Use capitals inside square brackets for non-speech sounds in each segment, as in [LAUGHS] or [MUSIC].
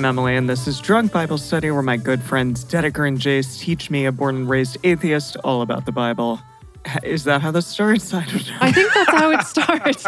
I'm Emily, and this is Drunk Bible Study, where my good friends Dedeker and Jace teach me, a born and raised atheist, all about the Bible. [LAUGHS] Is that how this starts? [LAUGHS] I don't know. I think that's how it starts.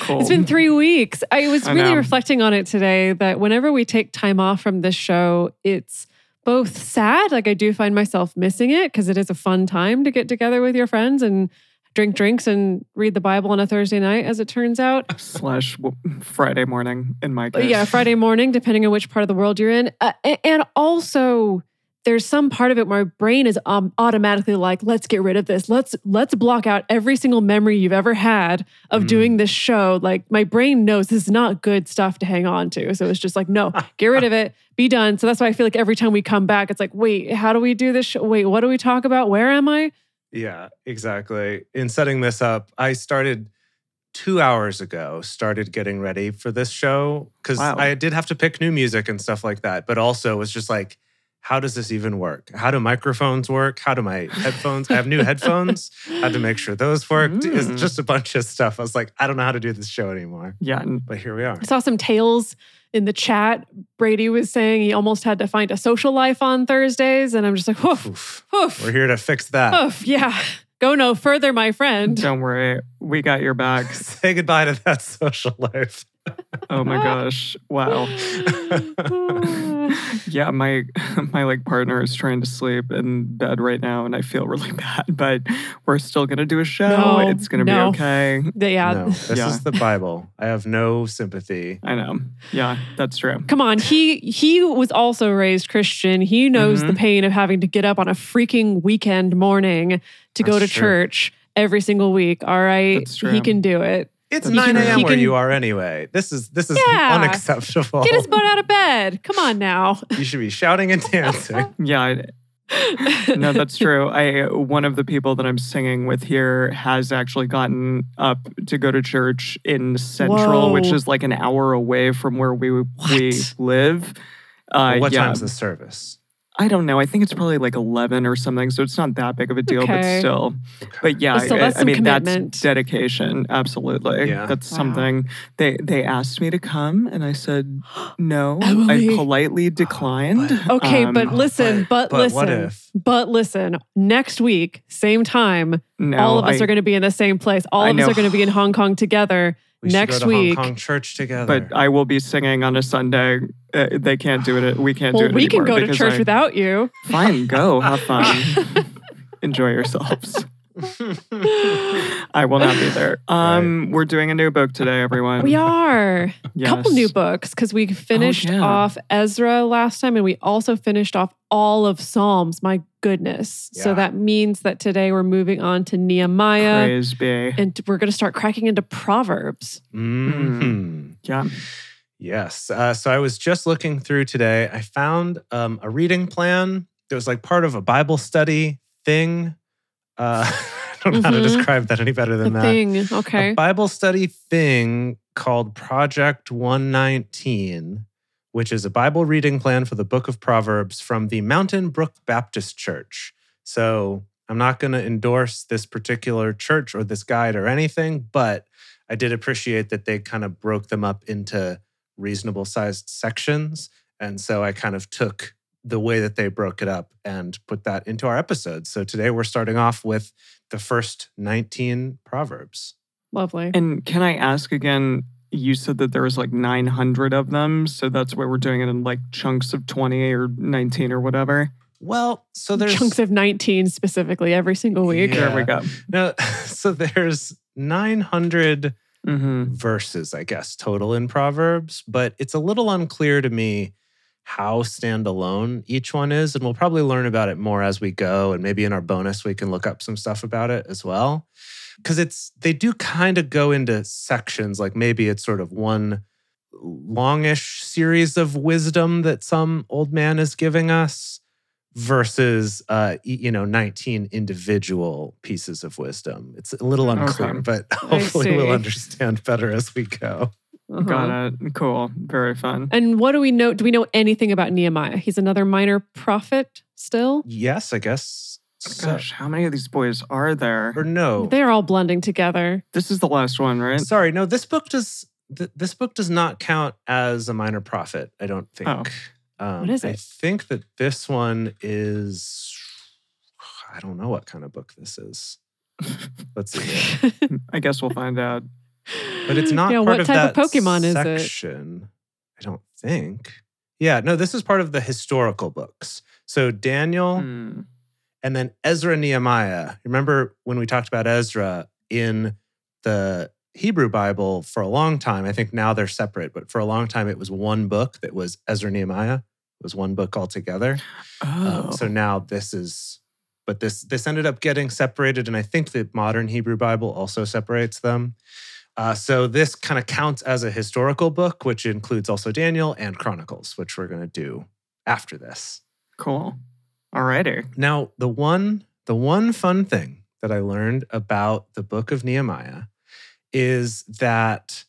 Cool. [LAUGHS] It's been three weeks. I was I really know. reflecting on it today that whenever we take time off from this show, it's both sad, like I do find myself missing it because it is a fun time to get together with your friends and drink drinks and read the Bible on a Thursday night, as it turns out. [LAUGHS] slash Friday morning in my case. yeah, Friday [LAUGHS] morning, depending on which part of the world you're in. Uh, and also, there's some part of it where my brain is um, automatically like, let's get rid of this. Let's let's block out every single memory you've ever had of doing this show. Like my brain knows this is not good stuff to hang on to. So it's just like, no, [LAUGHS] get rid of it, be done. So that's why I feel like every time we come back, it's like, wait, how do we do this? Show? Wait, what do we talk about? Where am I? Yeah, exactly. In setting this up, I started two hours ago, started getting ready for this show because Wow. I did have to pick new music and stuff like that. But also, it was just like, how does this even work? How do microphones work? How do my headphones? I have new headphones. Had to make sure those worked. Mm. It's just a bunch of stuff. I was like, I don't know how to do this show anymore. Yeah, But here we are. I saw some tales in the chat. Brady was saying he almost had to find a social life on Thursdays. And I'm just like, oof, Oof. oof. We're here to fix that. Oof, yeah. Go no further, my friend. don't worry, we got your back. [LAUGHS] Say goodbye to that [LAUGHS] social life. Oh my [LAUGHS] gosh, wow. [LAUGHS] Yeah, my [LAUGHS] my like partner is trying to sleep in bed right now, and I feel really [LAUGHS] bad. But we're still gonna do a show. No, it's gonna no. be okay. yeah. no, this Yeah. is the Bible. I have no sympathy. I know. Yeah, that's true. Come on. He he was also raised Christian. He knows Mm-hmm. the pain of having to get up on a freaking weekend morning to go to true. church every single week. All right. That's true. He can do it. It's That's 9 a.m. Where can- you are anyway. This is this is Yeah. unacceptable. Get his butt out of bed. Come on now. [LAUGHS] you should be shouting and dancing. [LAUGHS] Yeah, I, no, that's true. I one of the people that I'm singing with here has actually gotten up to go to church in Central, which is like an hour away from where we we live. Uh, what yeah, time's the service? I don't know. I think it's probably like 11 or something, so it's not that big of a deal, but still. But yeah, But still, I- I, mean commitment. that's dedication. Absolutely, Yeah. that's Wow. something. They they asked me to come, and I said no. [GASPS] Emily. I politely [GASPS] declined. Okay, but Um, listen, but, but listen. what if? But listen, next week, same time, no, all of us I- are going to be in the same place. All I of us are going to be in Hong Kong together We next go to week. Hong Kong church together. But I will be singing on a Sunday. Uh, they can't do it. We can't do it. Well, we can go to church I- without you. Fine, go have [LAUGHS] fun. Enjoy yourselves. [LAUGHS] [LAUGHS] I will not be there. [LAUGHS] Um, we're doing a new book today, everyone. We are. A [LAUGHS] couple new books because we finished yeah. off Ezra last time and we also finished off all of Psalms. My goodness. So that means that today we're moving on to Nehemiah Praise be. and we're going to start cracking into Proverbs. Mhm. Yeah. Yes. Uh, so I was just looking through today. I found um, a reading plan that was like part of a Bible study thing. Uh, [LAUGHS] I don't know how to Mhm. describe that any better than that. thing. Okay. a Bible study thing called Project 119, which is a Bible reading plan for the book of Proverbs from the Mountain Brook Baptist Church. So I'm not going to endorse this particular church or this guide or anything, but I did appreciate that they kind of broke them up into reasonable sized sections. And so I kind of took the way that they broke it up and put that into our episode. So today we're starting off with the first 19 Proverbs. Lovely. And can I ask again? You said that there was like 900 of them, so that's why we're doing it in like chunks of 20 or 19 or whatever. Well, so there's Chunks of 19 specifically every single week. Yeah. There we go. no, [LAUGHS] so there's 900 Mm-hmm. verses, I guess, total in Proverbs, but it's a little unclear to me how standalone each one is. And we'll probably learn about it more as we go. And maybe in our bonus, we can look up some stuff about it as well. Because it's, they do kind of go into sections, like maybe it's sort of one longish series of wisdom that some old man is giving us versus uh you know 19 individual pieces of wisdom it's a little unclear Okay. but [LAUGHS] hopefully we'll understand better as we go Uh-huh. Got it. Cool. Very fun. And what do we know? Do we know anything about Nehemiah? He's another minor prophet still? yes i guess so. Gosh, how many of these boys are there? or no They're all blending together. This is the last one, right? sorry no this book does th- this book does not count as a minor prophet i don't think Oh. um, What is i think that this one is i don't know what kind of book this is [LAUGHS] let's see. [LAUGHS] I guess we'll find out. But it's not Yeah, part what of type that of Pokemon is it? section. I don't think. Yeah, no, this is part of the historical books. So Daniel Hmm. and then Ezra Nehemiah. Remember when we talked about Ezra in the Hebrew Bible for a long time? I think now they're separate, but for a long time it was one book that was Ezra Nehemiah. It was one book altogether. Oh. Um, so now this is, but this this ended up getting separated, and I think the modern Hebrew Bible also separates them. Uh, so this kind of counts as a historical book, which includes also Daniel and Chronicles, which we're going to do after this. cool. Alrighty. Now, the one the one fun thing that I learned about the book of Nehemiah is that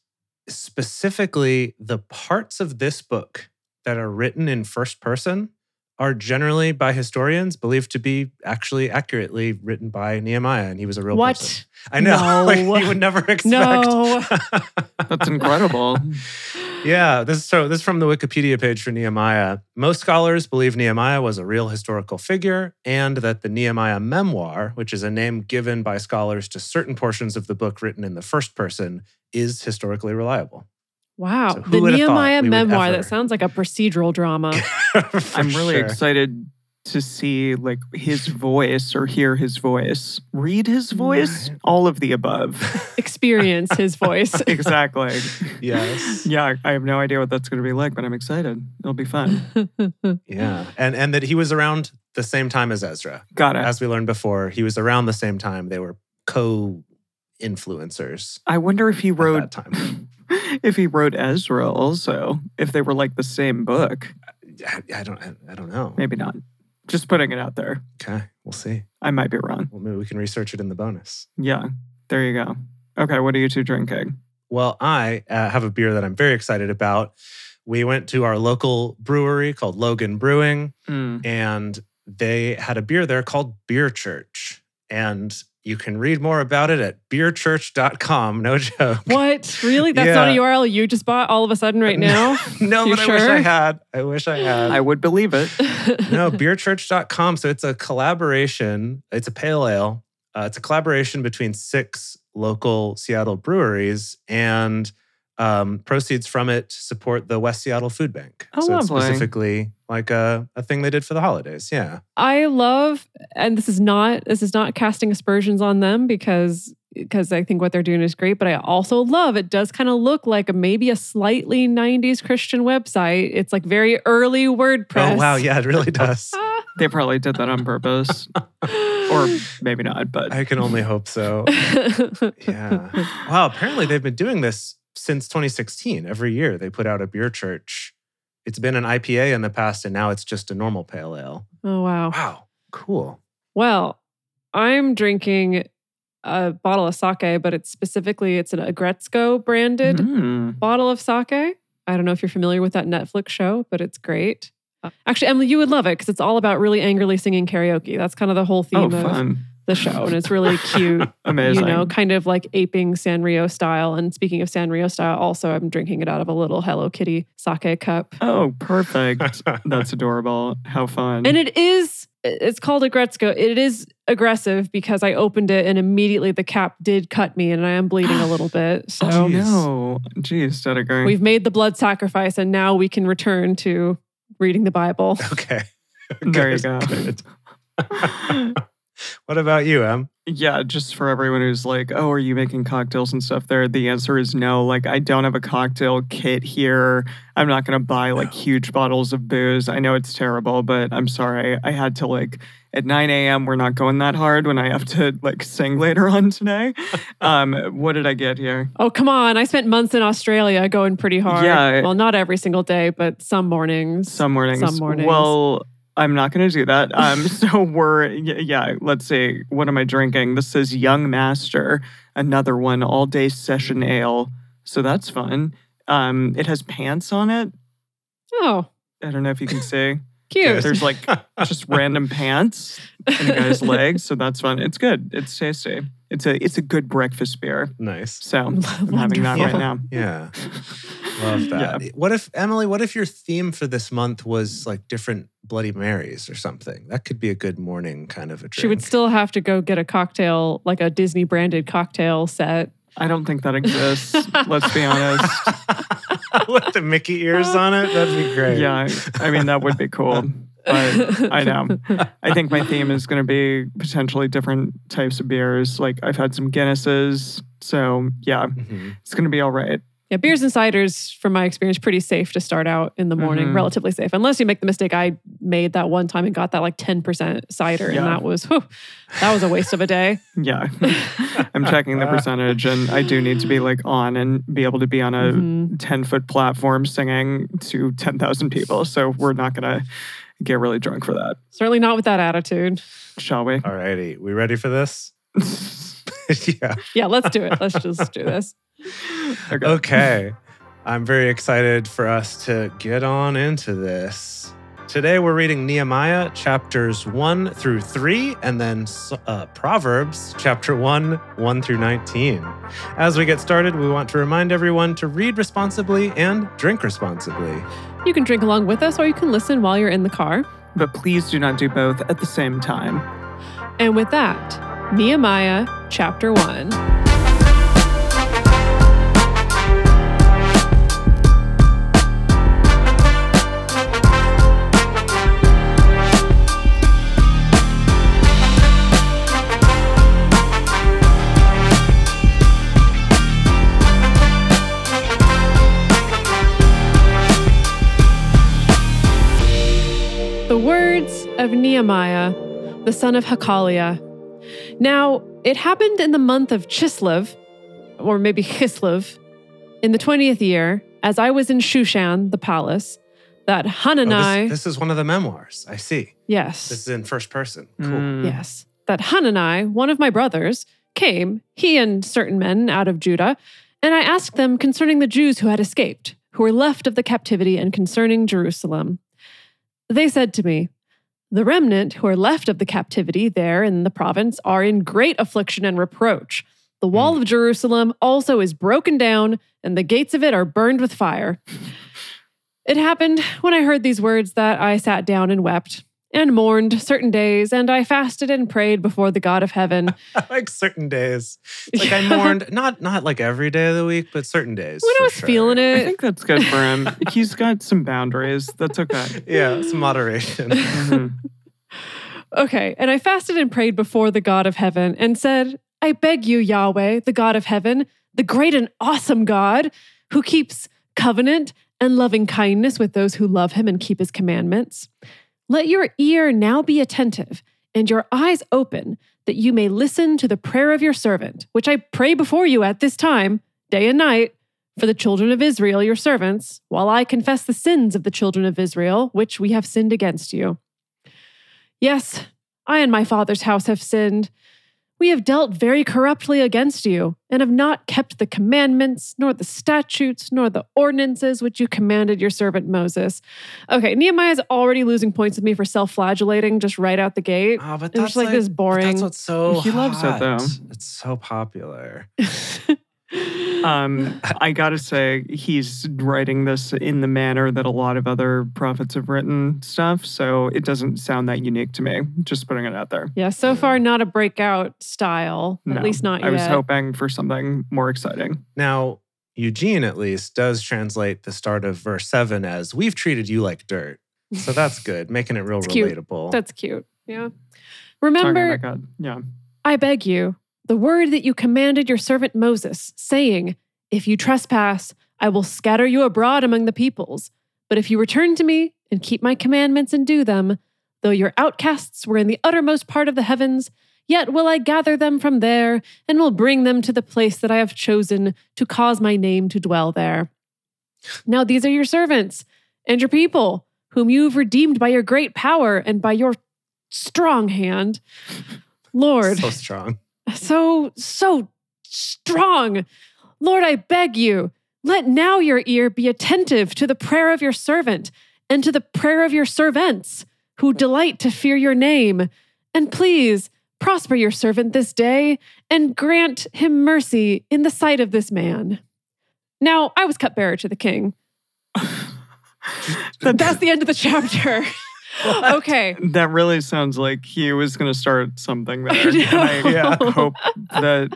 specifically the parts of this book that are written in first person are generally by historians believed to be actually accurately written by Nehemiah, and he was a real what? person. I know, [LAUGHS] like, No. you would never [LAUGHS] expect. No. [LAUGHS] That's incredible. Yeah, this is so this is from the Wikipedia page for Nehemiah. Most scholars believe Nehemiah was a real historical figure and that the Nehemiah memoir, which is a name given by scholars to certain portions of the book written in the first person, is historically reliable. Wow. So the Nehemiah memoir, ever- that sounds like a procedural drama. [LAUGHS] [LAUGHS] I'm really sure. excited to see like his voice or hear his voice, read his voice, Right. all of the above. [LAUGHS] Experience his voice. exactly. Yes. Yeah, I have no idea what that's going to be like, but I'm excited. It'll be fun. Yeah. And and that he was around the same time as Ezra. Got it. As we learned before, he was around the same time. They were co-influencers I wonder if he at wrote that time. [LAUGHS] if he wrote Ezra also, if they were like the same book. I, I don't I don't know. Maybe not. Just putting it out there. Okay, we'll see. I might be wrong. Well, maybe we can research it in the bonus. Yeah. There you go. Okay, what are you two drinking? Well, I uh, have a beer that I'm very excited about. We went to our local brewery called Logan Brewing, Mm. and they had a beer there called Beer Church. And you can read more about it at beerchurch.com. No [LAUGHS] joke. what? Really? That's not a URL you just bought all of a sudden right now? [LAUGHS] no, You but I wish sure? I had. I wish I had. I would believe it. [LAUGHS] no, beerchurch.com. So it's a collaboration, it's a pale ale. Uh, it's a collaboration between six local Seattle breweries, and um, proceeds from it support the West Seattle Food Bank. Oh, so it's lovely. specifically like a, a thing they did for the holidays. Yeah. I love, and this is not this is not casting aspersions on them because because I think what they're doing is great. But I also love it. Does kind of look like a, maybe a slightly '90s Christian website. It's like very early WordPress. Oh, wow. Yeah, it really [LAUGHS] does. They probably did that on purpose. or maybe not, but I can only hope so. [LAUGHS] Yeah. Wow. Apparently, they've been doing this since 2016. Every year they put out a beer church. It's been an IPA in the past, and now it's just a normal pale ale. oh wow. Wow. Cool. Well, I'm drinking a bottle of sake, but it's specifically it's an Aggretsuko branded Mm. bottle of sake. I don't know if you're familiar with that Netflix show, but it's great. Uh, Actually, Emily, you would love it because it's all about really angrily singing karaoke. That's kind of the whole Oh, theme of fun. The show, and it's really cute. Amazing. [LAUGHS] You know, kind of like aping Sanrio style. And speaking of Sanrio style, also I'm drinking it out of a little Hello Kitty sake cup. Oh, perfect. [LAUGHS] That's adorable. How fun. And it is, it's called Aggretsuko. It is aggressive because I opened it and immediately the cap did cut me and I am bleeding a little [GASPS] bit. Oh, so oh, no. Jeez, Dedeker. we've made the blood sacrifice and now we can return to reading the Bible. Okay. There you [LAUGHS] go. Good. [LAUGHS] What about you, Em? Yeah, just for everyone who's like, oh, are you making cocktails and stuff there? The answer is no. Like, I don't have a cocktail kit here. I'm not going to buy like huge bottles of booze. I know it's terrible, but I'm sorry. I had to like, at 9 a.m., we're not going that hard when I have to like sing later on today. [LAUGHS] Um, what did I get here? Oh, come on. I spent months in Australia going pretty hard. Yeah. Well, not every single day, but some mornings. Some mornings. Some mornings. Well, I'm not going to do that. Um, [LAUGHS] so we're yeah. Let's see. What am I drinking? This is Young Master, another one, all day session ale. So that's fun. Um, it has pants on it. Oh, I don't know if you can see. [LAUGHS] cute. There's like just random [LAUGHS] pants in a guy's legs. So that's fun. It's good. It's tasty. It's a it's a good breakfast beer. Nice. So I'm having that right now. Yeah. Love that. What if Emily, what if your theme for this month was like different Bloody Marys or something? That could be a good morning kind of a drink. She would still have to go get a cocktail, like a Disney branded cocktail set. I don't think that exists. Let's be honest. [LAUGHS] with the Mickey ears on it. That'd be great. Yeah, I mean that would be cool. But I know. I think my theme is going to be potentially different types of beers. Like I've had some Guinnesses, so yeah, Mhm. it's going to be all right. Yeah, beers and ciders, from my experience, pretty safe to start out in the morning, Mhm. relatively safe. Unless you make the mistake I made that one time and got that like 10% cider. Yeah. And that was, whew, that was a waste of a day. [LAUGHS] Yeah, I'm checking the [LAUGHS] percentage, and I do need to be like on and be able to be on a Mhm. 10 foot platform singing to 10,000 people. So we're not going to get really drunk for that, Certainly not with that attitude. shall we? All righty. We ready for this? [LAUGHS] yeah. Yeah, let's do it. Let's just do this. [LAUGHS] Okay. Okay. I'm very excited for us to get on into this. Today we're reading Nehemiah chapters 1 through 3 and then uh, Proverbs chapter 1, 1 through 19. As we get started, we want to remind everyone to read responsibly and drink responsibly. You can drink along with us or you can listen while you're in the car. But please do not do both at the same time. And with that, Nehemiah chapter 1. Of Nehemiah, the son of Hacaliah. Now, it happened in the month of Chislev, or maybe Chislev, in the 20th year, as I was in Shushan, the palace, that Oh, Hanani, this, this is one of the memoirs. I see. yes, This is in first person. Cool. Mm. yes, that Hanani, one of my brothers, came, he and certain men out of Judah, and I asked them concerning the Jews who had escaped, who were left of the captivity, and concerning Jerusalem. They said to me, The remnant who are left of the captivity there in the province are in great affliction and reproach. The wall hmm. of Jerusalem also is broken down, and the gates of it are burned with fire. It happened when I heard these words that I sat down and wept and mourned certain days, and I fasted and prayed before the God of heaven. [LAUGHS] Like certain days. It's like I mourned, not not like every day of the week, but certain days. when I was sure. feeling it. I think that's good for him. He's got some boundaries. That's okay. [LAUGHS] Yeah, some moderation. [LAUGHS] Mhm. Okay, and I fasted and prayed before the God of heaven and said, I beg you, Yahweh, the God of heaven, the great and awesome God who keeps covenant and loving kindness with those who love him and keep his commandments. Let your ear now be attentive and your eyes open that you may listen to the prayer of your servant, which I pray before you at this time, day and night, for the children of Israel, your servants, while I confess the sins of the children of Israel, which we have sinned against you. Yes, I and my father's house have sinned. We have dealt very corruptly against you, and have not kept the commandments, nor the statutes, nor the ordinances which you commanded your servant Moses. Okay, Nehemiah's already losing points with me for self flagellating just right out the gate. Oh, but It was that's like this boring- That's what's so He loves it, though. It's so popular. [LAUGHS] Um, [LAUGHS] I gotta say, he's writing this in the manner that a lot of other prophets have written stuff, so it doesn't sound that unique to me. Just putting it out there. yeah, so far not a breakout style, at least not yet. I yet. was hoping for something more exciting. Now, Eugene at least does translate the start of verse seven as "We've treated you like dirt," so that's [LAUGHS] good, making it real It's cute. relatable. That's cute. Yeah. Remember, my Yeah. I beg you, the word that you commanded your servant Moses, saying, If you trespass, I will scatter you abroad among the peoples. But if you return to me and keep my commandments and do them, though your outcasts were in the uttermost part of the heavens, yet will I gather them from there and will bring them to the place that I have chosen to cause my name to dwell there. Now these are your servants and your people, whom you have redeemed by your great power and by your strong hand. Lord, So strong. So, so strong. Lord, I beg you, let now your ear be attentive to the prayer of your servant and to the prayer of your servants who delight to fear your name. And please prosper your servant this day and grant him mercy in the sight of this man. Now, I was cupbearer to the king. [LAUGHS] That's the end of the chapter. [LAUGHS] okay. That really sounds like he was going to start something there. [LAUGHS] I And I. Yeah. hope that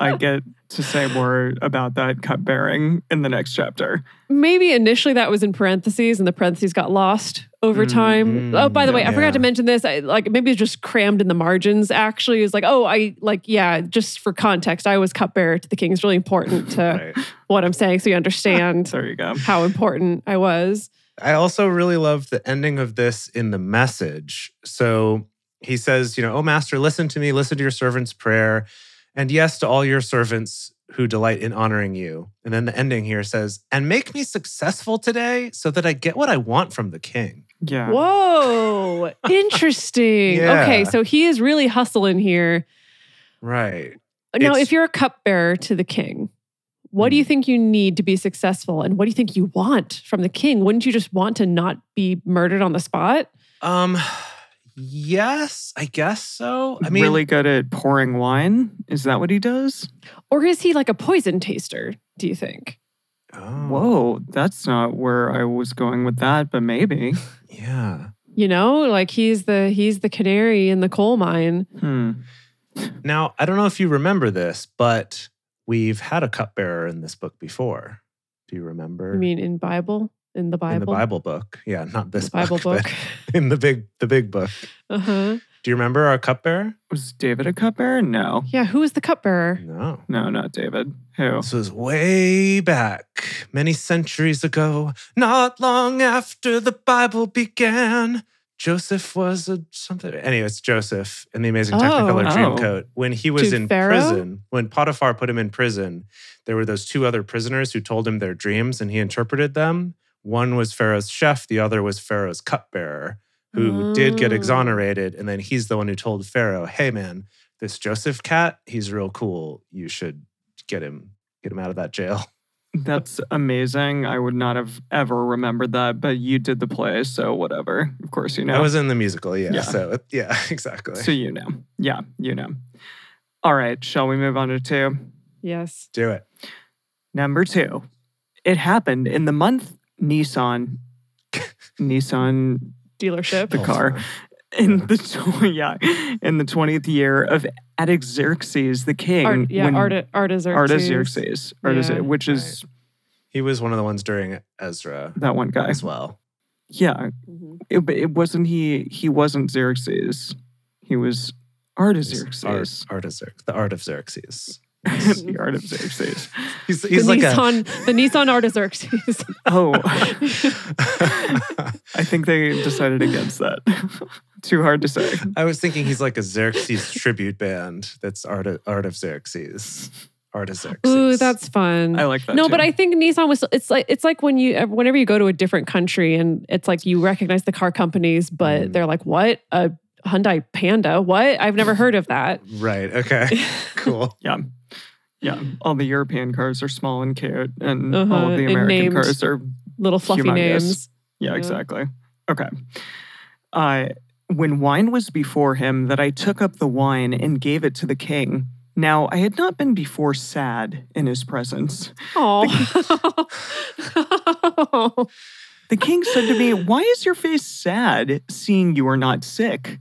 I get to say more about that cupbearing in the next chapter. maybe initially that was in parentheses and the parentheses got lost over Mm, time. mm, oh, by the way, I yeah. forgot to mention this. I, like maybe it's just crammed in the margins. Actually, is like, oh, I like, yeah. Just for context, I was cupbearer to the king. It's really important to [LAUGHS] Right. what I'm saying, so you understand There you go. how important I was. I also really love the ending of this in the message. So he says, you know, oh, master, listen to me, listen to your servant's prayer, and yes to all your servants who delight in honoring you. And then the ending here says, and make me successful today so that I get what I want from the king. Yeah. Whoa, [LAUGHS] interesting. Yeah. Okay, so he is really hustling here. Right. Now, It's- if you're a cupbearer to the king, what do you Mm. think you need to be successful, and what do you think you want from the king? Wouldn't you just want to not be murdered on the spot? Um, yes, I guess so. I mean, really good at pouring wine. Is that what he does? Or is he like a poison taster, do you think? oh, Whoa, that's not where I was going with that, but maybe. [LAUGHS] Yeah. You know, like he's the he's the canary in the coal mine. Hmm. Now, I don't know if you remember this, but we've had a cupbearer in this book before. Do you remember? I mean in Bible? In the Bible. in the Bible book. Yeah, not this The [LAUGHS] Bible book, book. [LAUGHS] in the big the big book. Uh-huh. Do you remember our cupbearer? Was David a cupbearer? No. Yeah, who was the cupbearer? No. No, not David. Who? This was way back, many centuries ago, not long after the Bible began. Joseph was a something. Anyway, it's Joseph in the Amazing Technicolor Oh. oh. Dreamcoat. When he was in Pharaoh? prison, when Potiphar put him in prison, there were those two other prisoners who told him their dreams and he interpreted them. One was Pharaoh's chef, the other was Pharaoh's cupbearer, who did get Oh. exonerated. And then he's the one who told Pharaoh, hey, man, this Joseph cat, he's real cool. You should get him, get him out of that jail. That's amazing. I would not have ever remembered that, but you did the play, so whatever. Of course, you know. I was in the musical, yeah. Yeah. So yeah, [LAUGHS] exactly. so you know. Yeah, you know. All right, shall we move on to two? Yes. Do it. Number two. It happened in the month Nissan. [LAUGHS] Nissan Dealership. the car. Fine. In the [LAUGHS] tw- yeah, in the twentieth year of Artaxerxes the king. Art, yeah, when- Arta, Artaxerxes. Artaxerxes, Artaxer- Yeah. which is He was one of the ones during Ezra that one guy. as well. Yeah, Mhm. it, it wasn't he. He wasn't Xerxes. He was Artaxerxes. Art, Artaxerxes, the art of Xerxes. [LAUGHS] the [LAUGHS] art of Xerxes. He's, The like Nissan, the Nissan Artaxerxes. Oh, I think they decided against that. Too hard to say. [LAUGHS] I was thinking he's like a Xerxes tribute band. That's art of, Xerxes. art of Xerxes. Artaxerxes. Ooh, that's fun. I like that. no, too. but I think Nissan was. It's like it's like when you whenever you go to a different country and it's like you recognize the car companies, but Mm. they're like, "What a Hyundai Panda? What? I've never heard of that." right. Okay. [LAUGHS] Cool. yeah, yeah. All the European cars are small and cute, and all Uh-huh, of the American cars are Little fluffy Humongous. names. Yeah, Yeah. exactly. Okay. Uh, when wine was before him, that I took up the wine and gave it to the king. Now I had not been before sad in his presence. Oh. [LAUGHS] The king said to me, Why is your face sad, seeing you are not sick?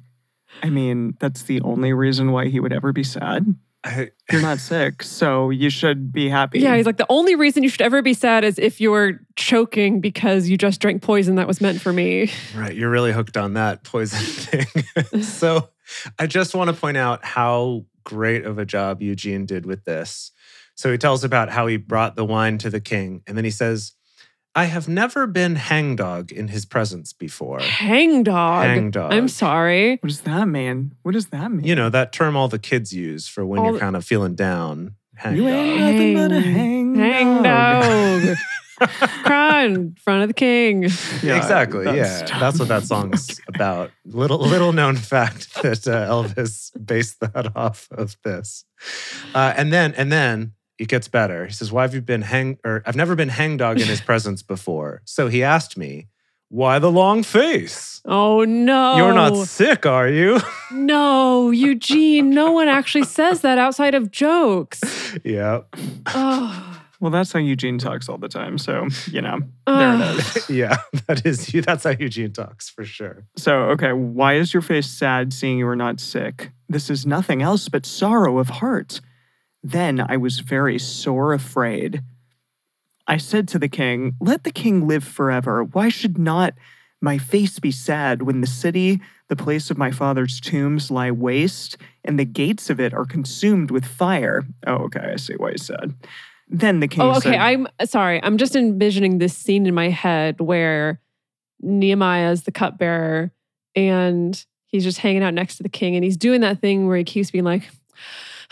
I mean, that's the only reason why he would ever be sad. I, You're not sick, so you should be happy. yeah, he's like the only reason you should ever be sad is if you're choking because you just drank poison that was meant for me. [LAUGHS] right. You're really hooked on that poison [LAUGHS] thing. [LAUGHS] so I just want to point out how great of a job Eugene did with this. So he tells about how he brought the wine to the king, and then he says, I have never been hangdog in his presence before. Hangdog. Hangdog. I'm sorry. What does that mean? What does that mean? You know, that term all the kids use for when All you're the- kind of feeling down. You Hangdog. ain't nothing but a hang, Hang dog. Cry in front of the king. Yeah, exactly. that's- yeah, that's what that song's [LAUGHS] about. Little little known fact that uh, Elvis based that [LAUGHS] off of this. Uh, and then and then it gets better. He says, "Why have you been hang? Or I've never been hangdog in his [LAUGHS] presence before." So he asked me, "Why the long face? Oh no. You're not sick, are you?" [LAUGHS] No, Eugene. No one actually says that outside of jokes. [LAUGHS] yeah, Oh. Well, that's how Eugene talks all the time. So, you know, there it Ugh. is. yeah. That is you. That's how Eugene talks for sure. So, okay, why is your face sad seeing you are not sick? This is nothing else but sorrow of heart. Then I was very sore afraid. I said to the king, Let the king live forever. Why should not my face be sad when the city, the place of my father's tombs, lie waste, and the gates of it are consumed with fire? Oh, okay, I see why he's sad. Then the king Oh, said, okay. I'm sorry. I'm just envisioning this scene in my head where Nehemiah is the cupbearer and he's just hanging out next to the king and he's doing that thing where he keeps being like, [SIGHS]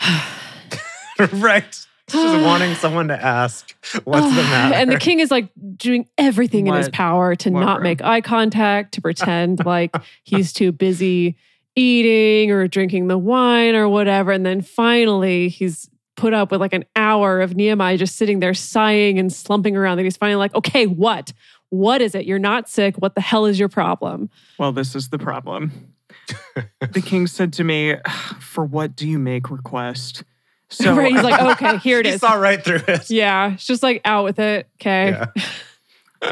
[LAUGHS] right. Just wanting someone to ask, "What's the matter?" [SIGHS] And the king is like doing everything in his power to not room? make eye contact, to pretend [LAUGHS] like he's too busy eating or drinking the wine or whatever. And then finally, he's put up with like an hour of Nehemiah just sitting there sighing and slumping around. And he's finally like, okay, what? What is it? You're not sick. What the hell is your problem? Well, this is the problem. [LAUGHS] the king said to me, For what do you make request? So [LAUGHS] right? He's like, okay, [LAUGHS] here it he is. saw right through it. Yeah, it's just like out with it. Okay. Yeah. [LAUGHS]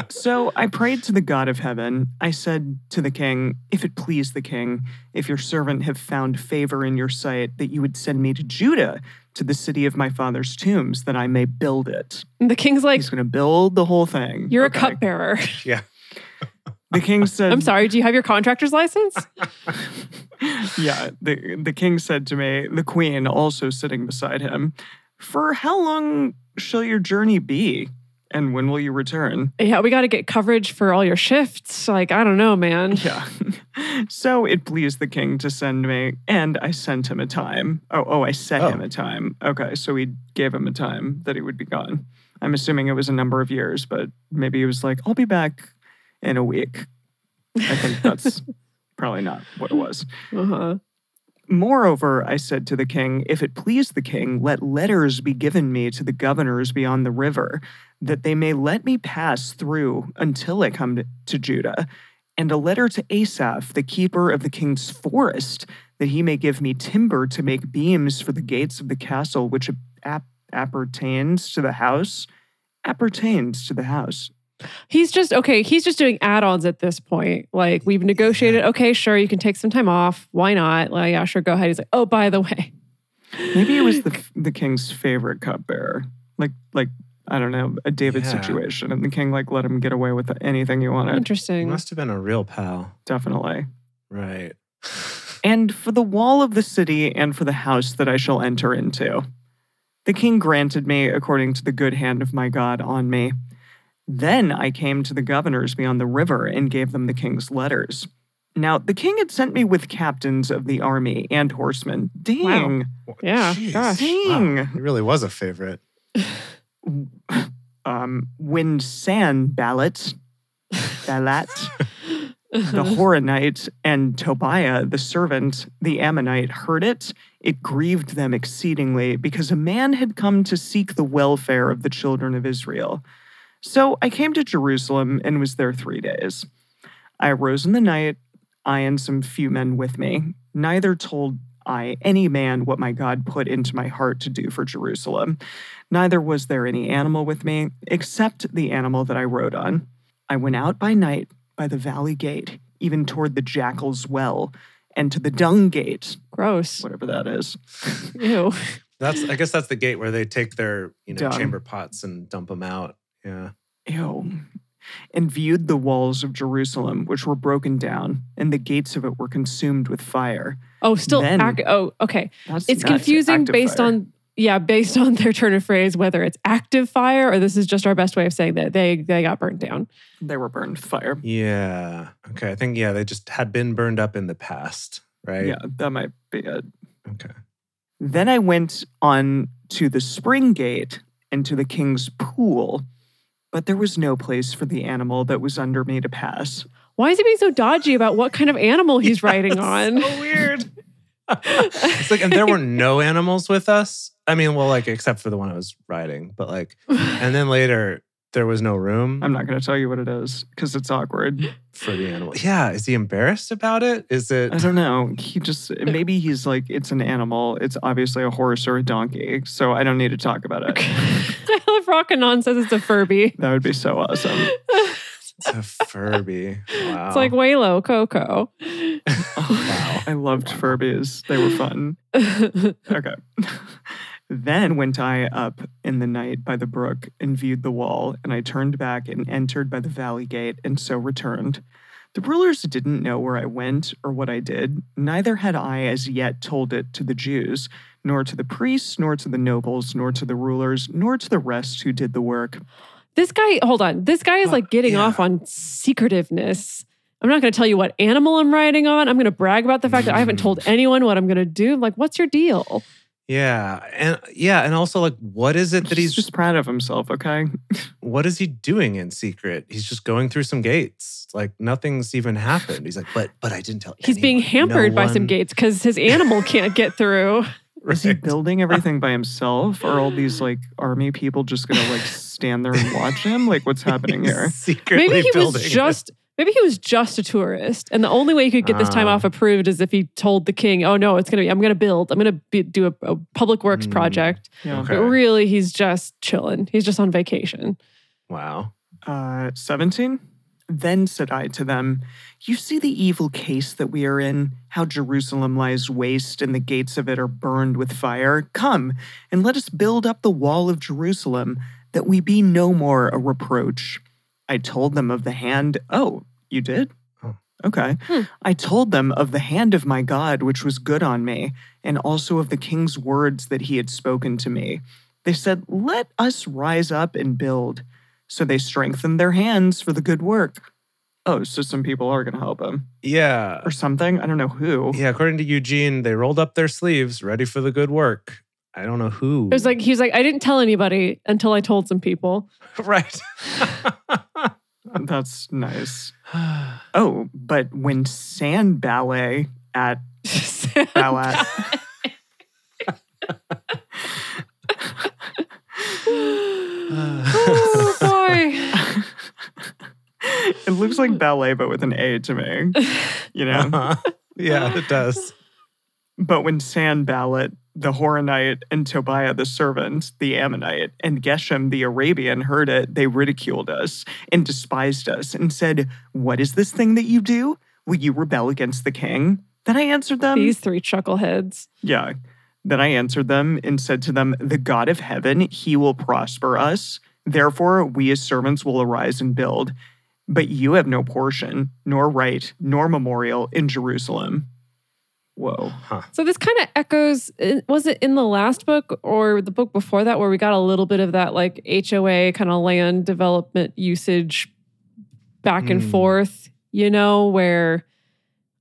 So I prayed to the God of heaven. I said to the king, If it please the king, if your servant have found favor in your sight, that you would send me to Judah, to the city of my father's tombs, that I may build it. And the king's like, He's going to build the whole thing. you're Okay. a cupbearer. Yeah. The king said, I'm sorry. Do you have your contractor's license? Yeah, the, the king said to me, the queen also sitting beside him, For how long shall your journey be? And when will you return? yeah, we got to get coverage for all your shifts. Like, I don't know, man. Yeah. [LAUGHS] so it pleased the king to send me, and I sent him a time. Oh, oh, I set Oh. him a time. Okay, so we gave him a time that he would be gone. I'm assuming it was a number of years, but maybe he was like, I'll be back in a week. I think that's [LAUGHS] probably not what it was. Uh-huh. Moreover, I said to the king, If it please the king, let letters be given me to the governors beyond the river, that they may let me pass through until I come to, Judah, and a letter to Asaph, the keeper of the king's forest, that he may give me timber to make beams for the gates of the castle, which ap- appertains to the house. Appertains to the house. He's just, okay, he's just doing add ons at this point. Like, we've negotiated, okay, sure, you can take some time off. Why not? Like, yeah, sure, go ahead. He's like, oh, by the way. Maybe it was the [LAUGHS] the king's favorite cupbearer, like like I don't know a David Yeah. situation, and the king like let him get away with anything he wanted. He Interesting. must have been a real pal. Definitely. Right. And for the wall of the city and for the house that I shall enter into, the king granted me according to the good hand of my God on me. Then I came to the governors beyond the river and gave them the king's letters. Now the king had sent me with captains of the army and horsemen. Dang. Yeah, Jeez. gosh. Dang. Wow, he really was a favorite. [LAUGHS] um, when Sanballat, Balat, balat the [LAUGHS] Horonite, and Tobiah, the servant, the Ammonite, heard it, it grieved them exceedingly because a man had come to seek the welfare of the children of Israel. So I came to Jerusalem and was there three days. I arose in the night, I and some few men with me. Neither told I any man what my God put into my heart to do for Jerusalem. Neither was there any animal with me, except the animal that I rode on. I went out by night by the valley gate, even toward the jackal's well, and to the dung gate, Gross. whatever that is. Ew. That's I guess that's the gate where they take their you know Dung. chamber pots and dump them out. Yeah. Ew. and viewed the walls of Jerusalem, which were broken down, and the gates of it were consumed with fire. Oh, still. Then- ac- oh, okay. That's It's confusing based fire. on yeah, based on their turn of phrase, whether it's active fire or this is just our best way of saying that they they got burned down. they were burned with fire. Yeah. Okay. I think yeah, they just had been burned up in the past, right? Yeah, that might be it. Okay. Then I went on to the spring gate and to the king's pool, but there was no place for the animal that was under me to pass. Why is he being so dodgy about what kind of animal he's [LAUGHS] riding on? So weird. it's like, and there were no animals with us. I mean, well, like except for the one I was riding, but like, [LAUGHS] and then later there was no room I'm not going to tell you what it is because it's awkward. for the animal. Yeah, is he embarrassed about it? Is it? I don't know. He just, maybe he's like, it's an animal. It's obviously a horse or a donkey. So I don't need to talk about it. [LAUGHS] I love Rockanon says it's a Furby. [LAUGHS] That would be so awesome. [LAUGHS] It's a Furby. Wow. It's like Waylo Coco. Oh, wow. I loved Furbies. They were fun. Okay. Then went I up in the night by the brook and viewed the wall, and I turned back and entered by the valley gate, and so returned. The rulers didn't know where I went or what I did, neither had I as yet told it to the Jews, nor to the priests, nor to the nobles, nor to the rulers, nor to the rest who did the work. This guy, hold on. This guy is Well, like getting yeah. off on secretiveness. I'm not going to tell you what animal I'm riding on. I'm going to brag about the fact that I haven't told anyone what I'm going to do. Like, what's your deal? Yeah, and yeah, and also like, what is it that He's he's just proud of himself, okay? [LAUGHS] what is he doing in secret? He's just going through some gates. Like nothing's even happened. He's like, but but I didn't tell. You. He's being anyone. No hampered by some gates because his animal can't get through. [LAUGHS] Is he building [LAUGHS] everything by himself? Or are all these like army people just gonna like stand there and watch him? Like what's happening He's here? Secretly Maybe he building was it. Just. Maybe he was just a tourist, and the only way he could get this time Ah. off approved is if he told the king, "Oh no, it's gonna be. I'm gonna build. I'm gonna be, do a, a public works Hmm. project." Yeah. Okay. But really, he's just chilling. He's just on vacation. wow. Uh, 17? Then said I to them, You see the evil case that we are in, how Jerusalem lies waste and the gates of it are burned with fire? Come, and let us build up the wall of Jerusalem, that we be no more a reproach. I told them of the hand. Oh, you did? Oh. Okay. Hmm. I told them of the hand of my God, which was good on me, and also of the king's words that he had spoken to me. They said, Let us rise up and build. So they strengthened their hands for the good work. Oh, so some people are going to help him Yeah. or something. I don't know who. Yeah. According to Eugene, they rolled up their sleeves, ready for the good work. I don't know who. It was like he was like, I didn't tell anybody until I told some people. [LAUGHS] right. [LAUGHS] [LAUGHS] That's nice. [SIGHS] Oh, but when sand ballet at ballet, [LAUGHS] oh boy. [LAUGHS] it looks like ballet, but with an A to me, you know? Uh-huh. Yeah, it does. But when Sanballat, the Horonite, and Tobiah the servant, the Ammonite, and Geshem the Arabian heard it, they ridiculed us and despised us and said, What is this thing that you do? Will you rebel against the king? Then I answered them, These three chuckleheads. Yeah. Then I answered them and said to them, The God of heaven, he will prosper us. Therefore, we as servants will arise and build. But you have no portion, nor right, nor memorial in Jerusalem. Whoa. Huh. So this kind of echoes. Was it in the last book or the book before that where we got a little bit of that like HOA kind of land development usage back and Hmm. forth? You know where.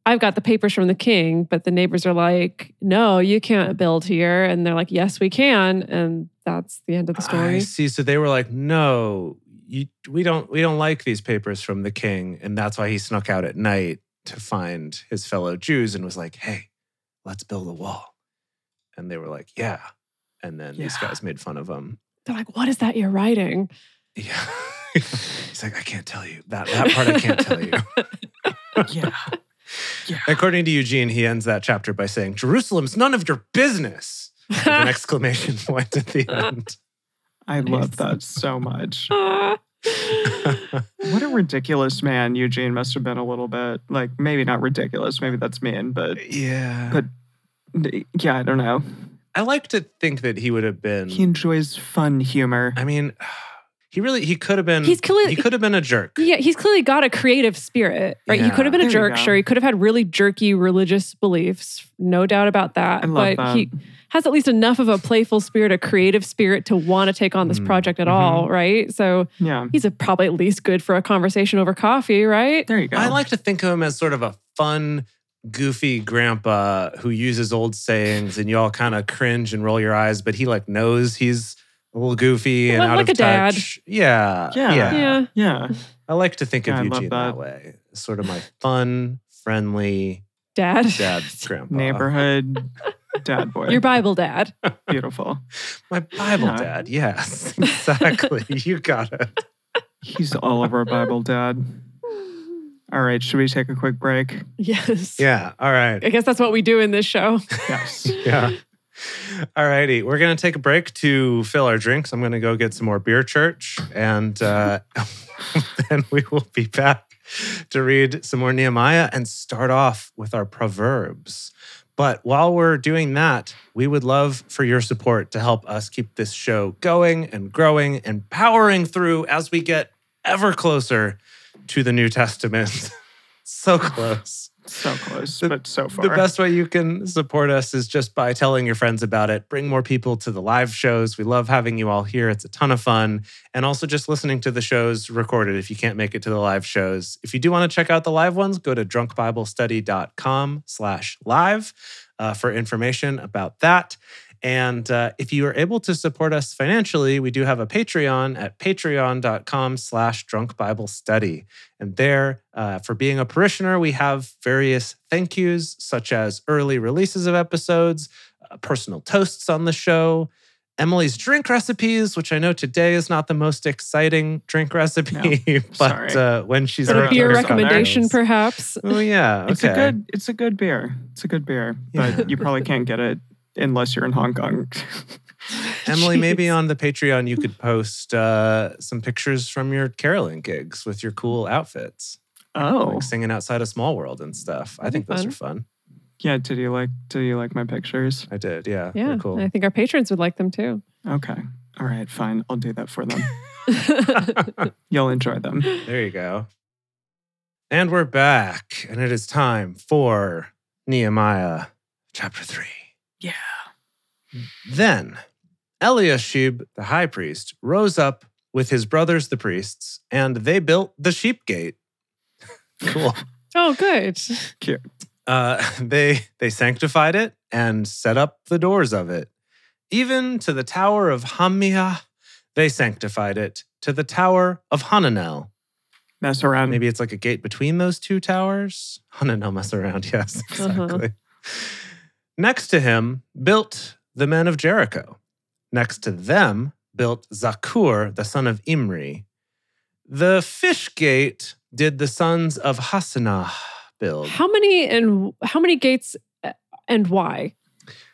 I've got the papers from the king, but the neighbors are like, no, you can't build here. And they're like, yes, we can. And that's the end of the story. I story. see. So they were like, no, you, we don't we don't like these papers from the king. And that's why he snuck out at night to find his fellow Jews and was like, hey, let's build a wall. And they were like, yeah. And then these guys made fun of him. They're like, what is that you're writing? Yeah. [LAUGHS] He's like, I can't tell you. That that part I can't tell you. [LAUGHS] Yeah. Yeah. [LAUGHS] According to Eugene, he ends that chapter by saying, Jerusalem's none of your business. With an exclamation point at the end. I love that so much. [LAUGHS] What a ridiculous man Eugene must have been a little bit. Like, maybe not ridiculous, maybe that's mean, but yeah. But- yeah, I don't know. I like to think that he would have been He enjoys fun humor. I mean, [SIGHS] he really he could have been He's clearly- he could have been a jerk. Yeah, he's clearly got a creative spirit, right? He could have been a There you jerk, sure. He could have had really jerky religious beliefs, no doubt about that. I love but that. he has at least enough of a playful spirit, a creative spirit to want to take on this Mm, project at mhm. all, right? So Yeah. he's a, probably at least good for a conversation over coffee, right? There you go. I like to think of him as sort of a fun, goofy grandpa who uses old sayings and you all kind of cringe and roll your eyes, but he like knows he's a little goofy and Like- out like of a touch. Yeah. Yeah. Yeah. Yeah. Yeah. I like to think of Yeah, I love Eugene that. that. way. Sort of my fun, friendly Dad. dad [LAUGHS] grandpa. Neighborhood [LAUGHS] dad boy. Your Bible dad. [LAUGHS] beautiful. My Bible Yeah. dad. Yes, [LAUGHS] exactly. you got it. He's all of our Bible dad. All right, should we take a quick break? Yes. Yeah. All right. I guess that's what we do in this show. Yes. [LAUGHS] Yeah. All righty. We're going to take a break to fill our drinks. I'm going to go get some more beer church and uh, then we will be back to read some more Nehemiah and start off with our Proverbs. But while we're doing that, we would love for your support to help us keep this show going and growing and powering through as we get ever closer to the New Testament. [LAUGHS] so close. So close, The- but so far. The best way you can support us is just by telling your friends about it. Bring more people to the live shows. We love having you all here. It's a ton of fun. And also just listening to the shows recorded if you can't make it to the live shows. If you do want to check out the live ones, go to drunkbiblestudy.com slash live uh, for information about that. And uh, if you are able to support us financially, we do have a Patreon at patreon.com slash drunkbiblestudy. And there, uh, for being a parishioner, we have various thank yous, such as early releases of episodes, uh, personal toasts on the show, Emily's drink recipes, which I know today is not the most exciting drink recipe, [LAUGHS] but sorry. uh, when she's Got A beer recommendation, perhaps. Oh yeah, okay. It's a good. It's a good beer. It's a good beer, Yeah. but you probably can't get it unless you're in Hong Kong. [LAUGHS] Emily, maybe on the Patreon you could post uh, some pictures from your caroling gigs with your cool outfits, oh, like singing outside of Small World and stuff. I That'd be think those fun. are fun. yeah. Did you like? Did you like my pictures? I did, yeah. Yeah, cool. I think our patrons would like them too. Okay. All right. Fine. I'll do that for them. [LAUGHS] [LAUGHS] You'll enjoy them. There you go. And we're back, and it is time for Nehemiah chapter 3. Yeah. Then Eliashib, the high priest, rose up with his brothers, the priests, and they built the sheep gate. [LAUGHS] cool. oh, good. Cute. Uh, they they sanctified it and set up the doors of it. Even to the tower of Hammeah, they sanctified it. To the tower of Hananel, Mess around. Maybe it's like a gate between those two towers. Hananel mess around. [LAUGHS] Yes, Uh-huh. Next to him built the men of Jericho. Next to them built Zakur, the son of Imri. The fish gate did the sons of Hassenaah build. How many and how many gates uh, and why?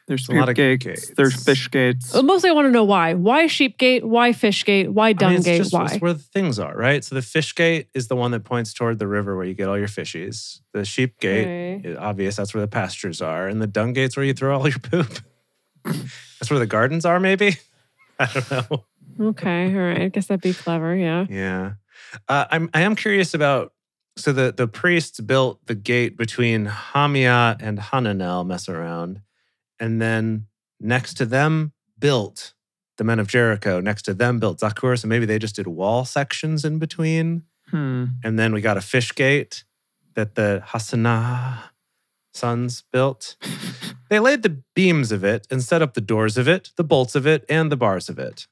There's a lot of gates, gates. There's fish gates. Mostly, I want to know why. Why sheep gate? Why fish gate? Why I dung mean, it's gate? just why? it's where the things are, right? So the fish gate is the one that points toward the river where you get all your fishies. The sheep gate Okay. is obvious. That's where the pastures are. And the dung gate's where you throw all your poop. [LAUGHS] That's where the gardens are, maybe? [LAUGHS] I don't know. Okay, all right. I guess that'd be clever. Yeah. Yeah. Uh, I'm, I am curious about so the, the priests built the gate between Hammeah and Hananel, mess around. And then next to them built the men of Jericho. Next to them built Zakur. So maybe they just did wall sections in between. Hmm. And then we got a fish gate that the Hassenaah sons built. [LAUGHS] They laid the beams of it and set up the doors of it, the bolts of it, and the bars of it.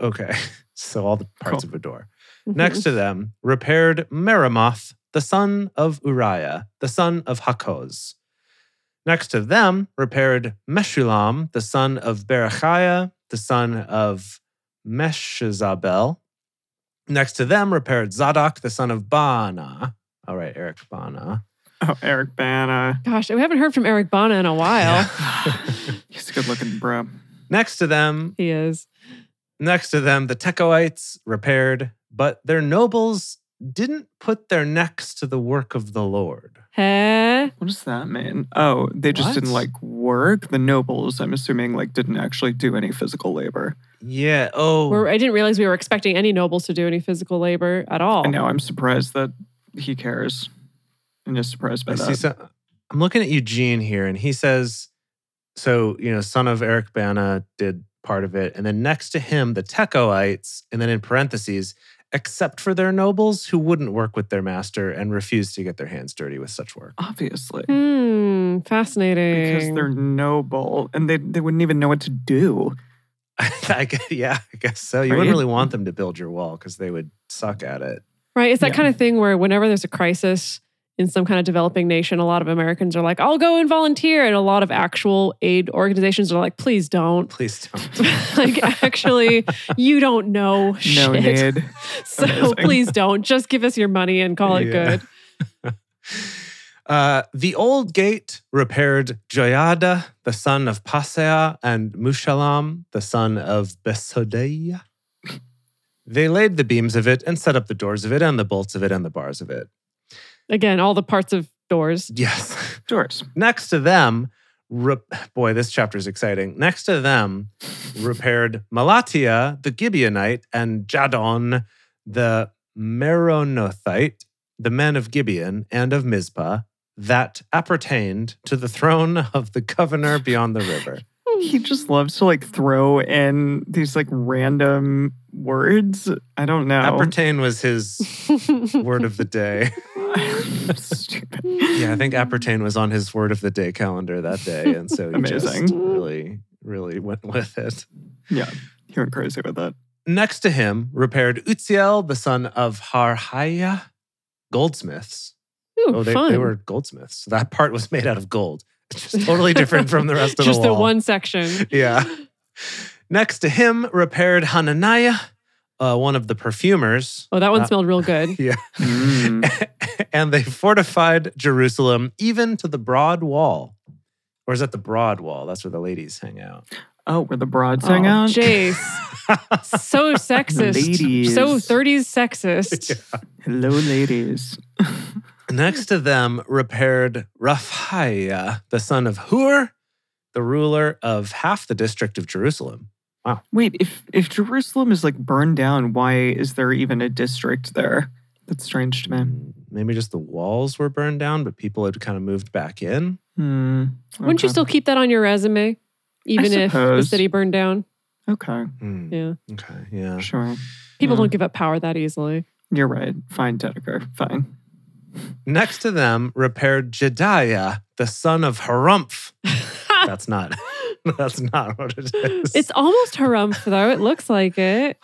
Okay. [LAUGHS] So all the parts Cool. of a door. Next to them, repaired Meremoth, the son of Uriah, the son of Hakkoz. Next to them, repaired Meshullam, the son of Berechiah, the son of Meshezabel. Next to them, repaired Zadok, the son of Bana. All right, Eric Bana. Oh, Eric Bana. Gosh, we haven't heard from Eric Bana in a while. [LAUGHS] He's a good looking bro. Next to them, He is. next to them, the Tekoites repaired, but their nobles didn't put their necks to the work of the Lord. Huh? That? What does that mean? Oh, they just didn't like work. The nobles, I'm assuming, like didn't actually do any physical labor. Yeah. Oh. We're, I didn't realize we were expecting any nobles to do any physical labor at all. And now I'm surprised that he cares. I'm just surprised by I that. see. So, I'm looking at Eugene here, and he says, "So you know, son of Eric Bana did part of it, and then next to him, the Tekoites, and then in parentheses, except for their nobles who wouldn't work with their master and refused to get their hands dirty with such work." Obviously. Hmm, fascinating. Because they're noble and they, they wouldn't even know what to do. [LAUGHS] I guess, yeah, I guess so. You Right? wouldn't really want them to build your wall because they would suck at it. right. It's that Yeah. kind of thing where whenever there's a crisis in some kind of developing nation, a lot of Americans are like, I'll go and volunteer. And a lot of actual aid organizations are like, please don't. Please don't. [LAUGHS] like, actually, you don't know No shit. need. [LAUGHS] So Amazing. please don't. Just give us your money and call it good. [LAUGHS] Uh, the old gate repaired Joiada, the son of Paseah, and Meshullam, the son of Besodeiah. They laid the beams of it and set up the doors of it and the bolts of it and the bars of it. Again, all the parts of doors. Yes. Doors. Next to them, rep- boy, this chapter is exciting. Next to them, repaired Melatiah, the Gibeonite, and Jadon, the Meronothite, the men of Gibeon and of Mizpah, that appertained to the throne of the governor beyond the river. He just loves to like throw in these like random words. I don't know. Appertain was his [LAUGHS] word of the day. Stupid. Yeah, I think appertain was on his word of the day calendar that day. And so he just Amazing. really, really went with it. Yeah. He went crazy with that. Next to him, repaired Uzziel, the son of Harhaiah, goldsmiths. Ooh, oh, they, fun. they were goldsmiths. That part was made out of gold. It's just totally different from the rest of the world. Just the the wall. one section. Yeah. Next to him, repaired Hananiah, uh, one of the perfumers. Oh, that one Uh, smelled real good. [LAUGHS] Yeah. Mm. [LAUGHS] and they fortified Jerusalem even to the broad wall. Or is that the broad wall? That's where the ladies hang out. Oh, where the broads oh, hang Oh, out? Jace. [LAUGHS] so sexist. Ladies. So 30s sexist. Hello, ladies. [LAUGHS] Next to them, repaired Rephaiah, the son of Hur, the ruler of half the district of Jerusalem. Wow. Wait, if if Jerusalem is like burned down, why is there even a district there? That's strange to me. Hmm. Maybe just the walls were burned down, but people had kind of moved back in. Hmm. Wouldn't you still keep that on your resume? Even if the city burned down? Okay, Hmm, Yeah. Okay, yeah. sure. People Yeah. don't give up power that easily. You're right. Fine, Dedeker. Fine. Next to them, repaired Jedaiah, the son of Harumph. [LAUGHS] That's not. [LAUGHS] That's not what it is. it's almost harumph, though. It looks like it.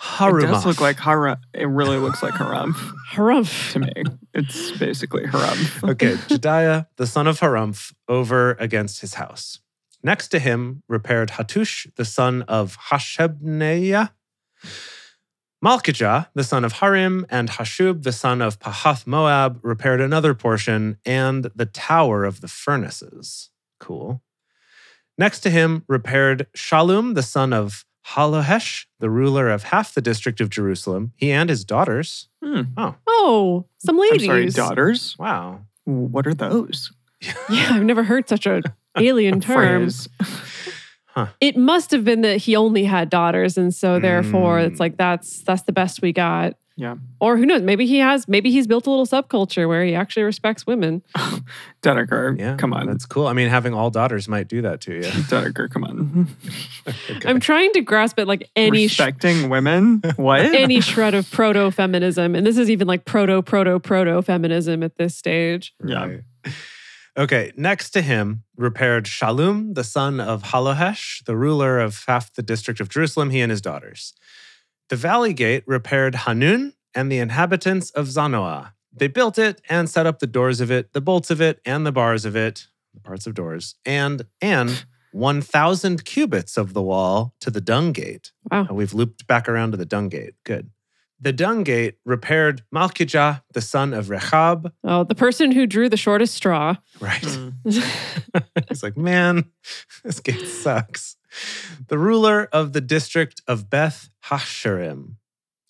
It does look like harumph. It really looks like harumph. Harumph. to me. It's basically harumph. Okay, Jedaiah, the son of Harumph, over against his house. Next to him, repaired Hattush, the son of Hashabneiah. Malkijah, the son of Harim, and Hashub, the son of Pahath Moab, repaired another portion and the tower of the furnaces. Cool. Next to him, repaired Shalom, the son of Halohesh, the ruler of half the district of Jerusalem, he and his daughters. Hmm. Oh, some I'm ladies. sorry, daughters. Wow. What are those? [LAUGHS] Yeah, I've never heard such a alien [LAUGHS] term. Phrase. It must have been that he only had daughters, and so therefore Mm. it's like that's that's the best we got. Yeah. Or who knows? Maybe he has. Maybe he's built a little subculture where he actually respects women. [LAUGHS] Dedeker. Yeah. Come on. That's cool. I mean, having all daughters might do that to you. [LAUGHS] Dedeker, come on. [LAUGHS] Okay. I'm trying to grasp it like any sh- Respecting women? What? any shred of proto feminism, and this is even like proto proto proto feminism at this stage. Yeah. Right. Okay, next to him, repaired Shalom, the son of Halohesh, the ruler of half the district of Jerusalem, he and his daughters. The valley gate repaired Hanun and the inhabitants of Zanoah. They built it and set up the doors of it, the bolts of it, and the bars of it, the parts of doors, and and [SIGHS] 1,000 cubits of the wall to the dung gate. Wow. Uh, We've looped back around to the dung gate. Good. The dung gate repaired Malkijah, the son of Rechab. Oh, the person who drew the shortest straw. Right. Mm. [LAUGHS] He's like, man, [LAUGHS] this gate sucks. The ruler of the district of Beth Hasharim.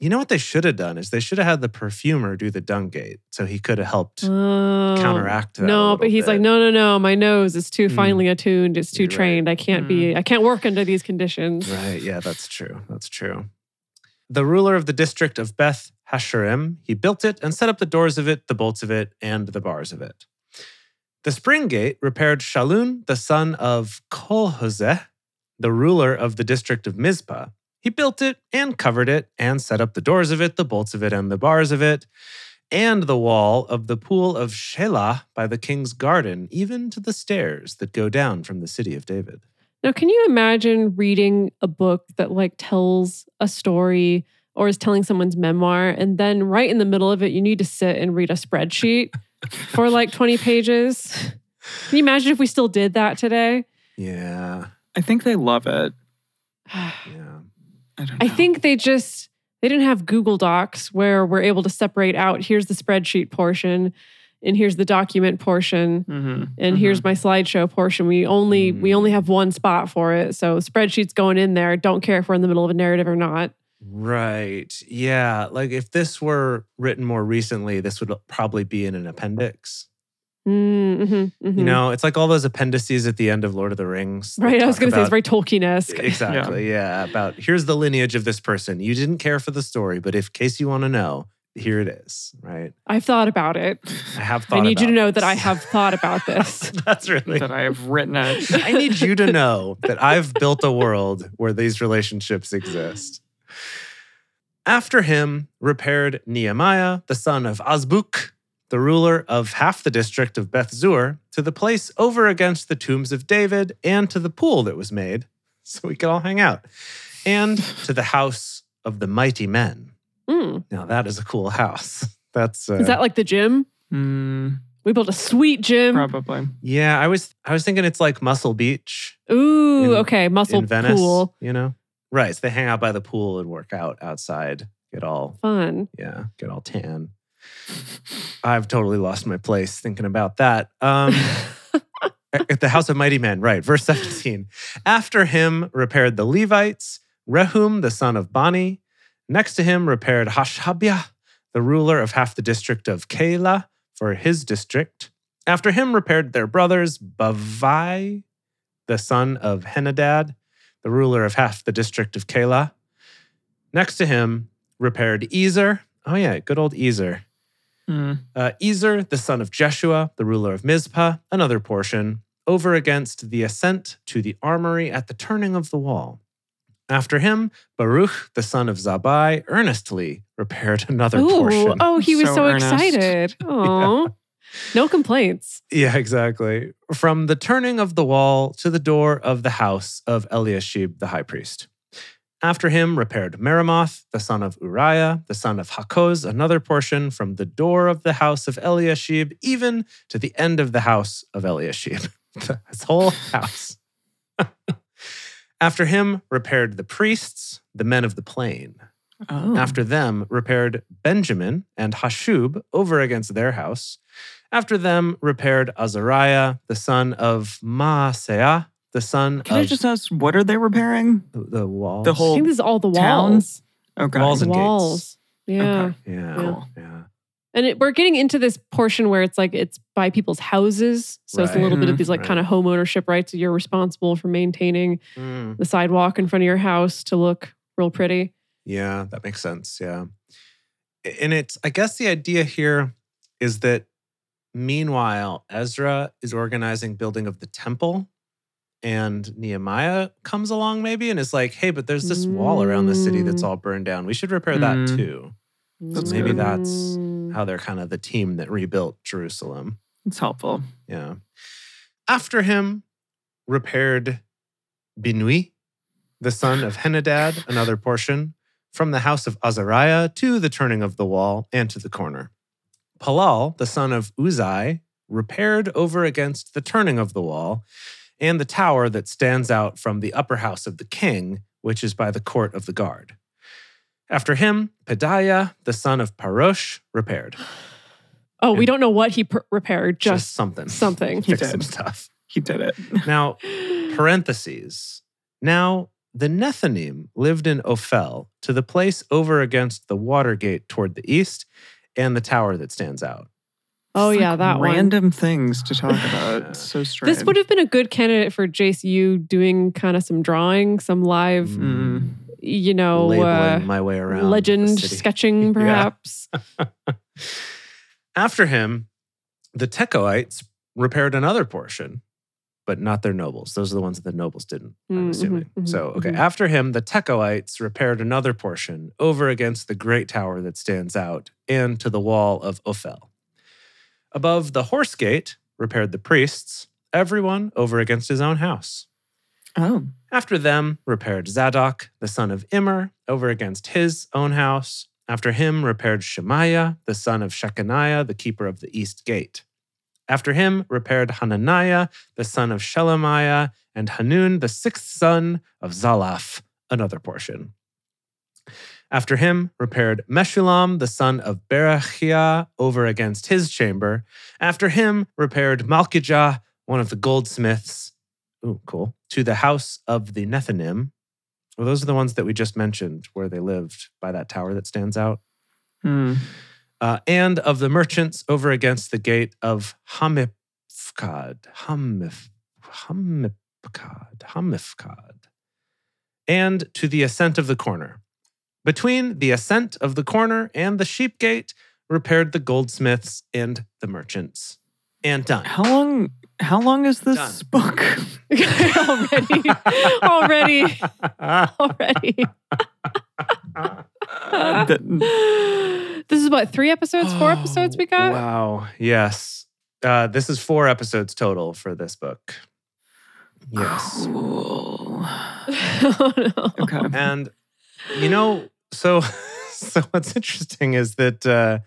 You know what they should have done is they should have had the perfumer do the dung gate so he could have helped Oh. counteract that. No, little but he's like, no, no, no. My nose is too Mm. finely attuned. It's too You're right. trained. I can't be. I can't work under these conditions. Right. Yeah, that's true. That's true. The ruler of the district of Beth Hasharim, he built it and set up the doors of it, the bolts of it, and the bars of it. The spring gate repaired Shalun, the son of Kolhozeh, the ruler of the district of Mizpah. He built it and covered it and set up the doors of it, the bolts of it, and the bars of it, and the wall of the pool of Shelah by the king's garden, even to the stairs that go down from the city of David. Now, can you imagine reading a book that like tells a story or is telling someone's memoir, and then right in the middle of it, you need to sit and read a spreadsheet for like 20 pages? Can you imagine if we still did that today? [LAUGHS] Yeah. I think they love it. [SIGHS] Yeah. I don't I think they just they didn't have Google Docs where we're able to separate out here's the spreadsheet portion and here's the document portion Mhm, and mhm. here's my slideshow portion. We only we Mm. only have one spot for it. So spreadsheet's going in there. Don't care if we're in the middle of a narrative or not. Right. Yeah. Like if this were written more recently, this would probably be in an appendix. Mm, mhm, mhm. You know, it's like all those appendices at the end of Lord of the Rings. right? I was going to say it's very Tolkien-esque. Exactly. Yeah. About here's the lineage of this person. You didn't care for the story, but if case you want to know, here it is. Right. I've thought about it. I have thought. I need you to about know that I have thought [LAUGHS] about this. That's really. that I have written it. [LAUGHS] I need you to know that I've built a world where these relationships exist. After him, repaired Nehemiah, the son of Azbuk, the ruler of half the district of Beth Zur, to the place over against the tombs of David and to the pool that was made, [LAUGHS] so we could all hang out, and to the house of the mighty men. Mm. Now that is a cool house. [LAUGHS] That's uh, Is that like the gym? Mm, We built a sweet gym. probably. yeah. I was I was thinking it's like Muscle Beach. Ooh, In- okay. Muscle in Venice, pool. you know? Right. So they hang out by the pool and work out outside, get all, Fun. yeah, get all tan. [LAUGHS] I've totally lost my place thinking about that. Um, [LAUGHS] at the house of mighty men, right. Verse 17. After him repaired the Levites, Rehum, the son of Bani. Next to him repaired Hashabiah, the ruler of half the district of Keilah for his district. After him repaired their brothers, Bavai, the son of Henadad, the ruler of half the district of Keilah. Next to him repaired Ezer. Oh, yeah, good old Ezer. Mm. Uh, Ezer, the son of Jeshua, the ruler of Mizpah, another portion, over against the ascent to the armory at the turning of the wall. After him, Baruch, the son of Zabai, earnestly repaired another Ooh, portion. oh, he was So so, excited. [LAUGHS] Oh, no complaints. Yeah, exactly. From the turning of the wall to the door of the house of Eliashib the high priest. After him repaired Meremoth, the son of Uriah, the son of Hakkoz, another portion from the door of the house of Eliashib, even to the end of the house of Eliashib. [LAUGHS] His whole house. [LAUGHS] After him repaired the priests, the men of the plain. Oh. After them repaired Benjamin and Hashub over against their house. After them repaired Azariah, the son of Maaseiah, the son Can of I just ask, what are they repairing? the, the walls. The I whole think this is all the town? walls. Okay. Walls and gates. Yeah. Okay. Yeah. Cool. Yeah. And it, we're getting into this portion where it's like it's by people's houses. So it's a Right. little bit of these like Right. kind of home ownership rights. You're responsible for maintaining Mm, the sidewalk in front of your house to look real pretty. yeah, that makes sense. Yeah. And it's, I guess the idea here is that meanwhile, Ezra is organizing building of the temple. And Nehemiah comes along maybe and is like, hey, but there's this wall around the city that's Mm. all burned down. We should repair that Mm. too. That's maybe good. that's Mm. how they're kind of the team that rebuilt Jerusalem. It's helpful. Yeah. After him, repaired Binnui, the son of Henadad, another portion, from the house of Azariah to the turning of the wall and to the corner. Palal, the son of Uzai, repaired over against the turning of the wall and the tower that stands out from the upper house of the king, which is by the court of the guard. After him, Pedaiah, the son of Parosh, repaired. Oh, we don't know what he per- repaired, Just, just, something. something. He did. some stuff. He did it. [LAUGHS] Now, parentheses. Now, the Nethinim lived in Ophel, to the place over against the water gate toward the east, and the tower that stands out. Oh It's yeah, like that one. random things to talk about. It's [SIGHS] so strange. This would have been a good candidate for Jace you doing kind of some drawing, some live, Mm. you know, Labeling uh, my way around legend sketching, [LAUGHS] perhaps. [LAUGHS] After him, the Tekoites repaired another portion, but not their nobles. Those are the ones that the nobles didn't, I'm Mm, assuming. mhm, mhm, so, okay. mhm. After him, the Tekoites repaired another portion over against the great tower that stands out and to the wall of Ophel. Above the horse gate, repaired the priests, everyone over against his own house. Oh, After them, repaired Zadok, the son of Immer, over against his own house. After him, repaired Shemaiah, the son of Shechaniah, the keeper of the east gate. After him, repaired Hananiah, the son of Shelemiah, and Hanun, the sixth son of Zalaph, another portion. After him, repaired Meshullam, the son of Berechiah, over against his chamber. After him, repaired Malkijah, one of the goldsmiths, Ooh, cool. To the house of the Nethinim. Well, those are the ones that we just mentioned where they lived by that tower that stands out. hmm. Uh, and of the merchants over against the gate of Hamifkad. Hamif, Hamifkad. Hamifkad. And to the ascent of the corner. Between the ascent of the corner and the sheep gate, repaired the goldsmiths and the merchants. And done. how long? How long is this Done. book? [LAUGHS] already, already, already. [LAUGHS] Uh, th- this is what three episodes, four episodes we got. Wow. Yes. Uh, this is four episodes total for this book. Yes. Cool. [LAUGHS] oh, no. Okay. And you know, so [LAUGHS] so what's interesting is that uh,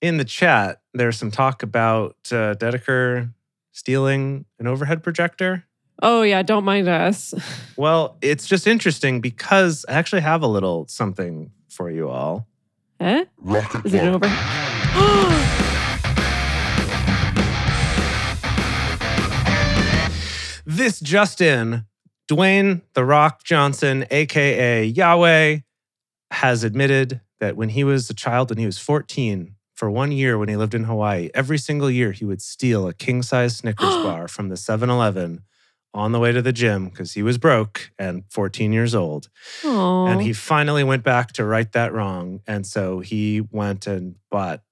in the chat there's some talk about uh, Dedeker stealing an overhead projector. Oh yeah, don't mind us. [LAUGHS] Well, it's just interesting because I actually have a little something for you all. Eh? Rocket Is it One. over? [GASPS] This Justin, Dwayne The Rock Johnson, aka Yahweh, has admitted that when he was a child, when he was 14, for one year when he lived in Hawaii, every single year he would steal a king size Snickers [GASPS] bar from the 7 Eleven on the way to the gym because he was broke and 14 years old. Oh, And he finally went back to right that wrong. And so he went and bought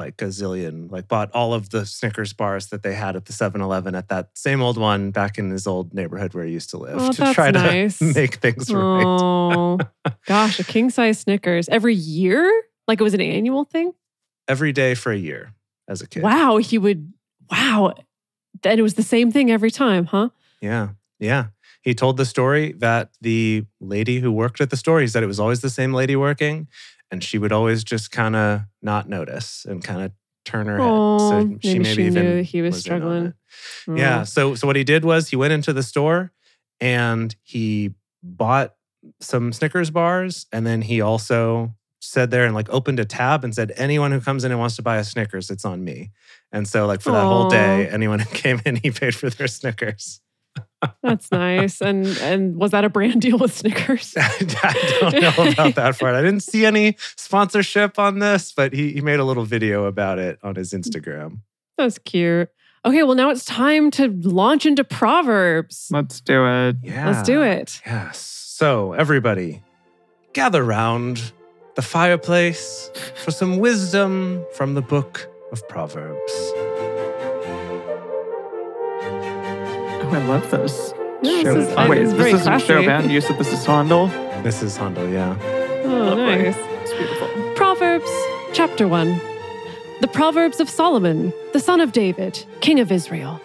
like a zillion, like bought all of the Snickers bars that they had at the 7 Eleven at that same old one back in his old neighborhood where he used to live Oh, to try nice. to [LAUGHS] make things right. Oh gosh, a king size Snickers every year? Like it was an annual thing? Every day for a year as a kid. Wow, he would. Wow, and it was the same thing every time, huh? Yeah. Yeah. He told the story that the lady who worked at the store, he said it was always the same lady working, and she would always just kind of not notice and kind of turn her Oh, head. So she maybe she even knew he was on struggling. it. Yeah. So so what he did was he went into the store and he bought some Snickers bars and then he also said there and like opened a tab and said anyone who comes in and wants to buy a Snickers it's on me. And so like for that whole day anyone who came in [LAUGHS] he paid for their Snickers. That's nice. And and was that a brand deal with Snickers? [LAUGHS] I don't know about that part. I didn't see any sponsorship on this, but he, he made a little video about it on his Instagram. That's cute. Okay, well now it's time to launch into proverbs. Let's do it. Yeah. Let's do it. Yes. So, everybody, gather round the fireplace for some wisdom from the book of Proverbs. I love this. Yeah, Show- this is- wait, it's this isn't classy. Showbound. You said this is Sondel. This is Hondo, yeah. Oh, Lovely. nice. It's beautiful. Proverbs, chapter 1. The Proverbs of Solomon, the son of David, king of Israel.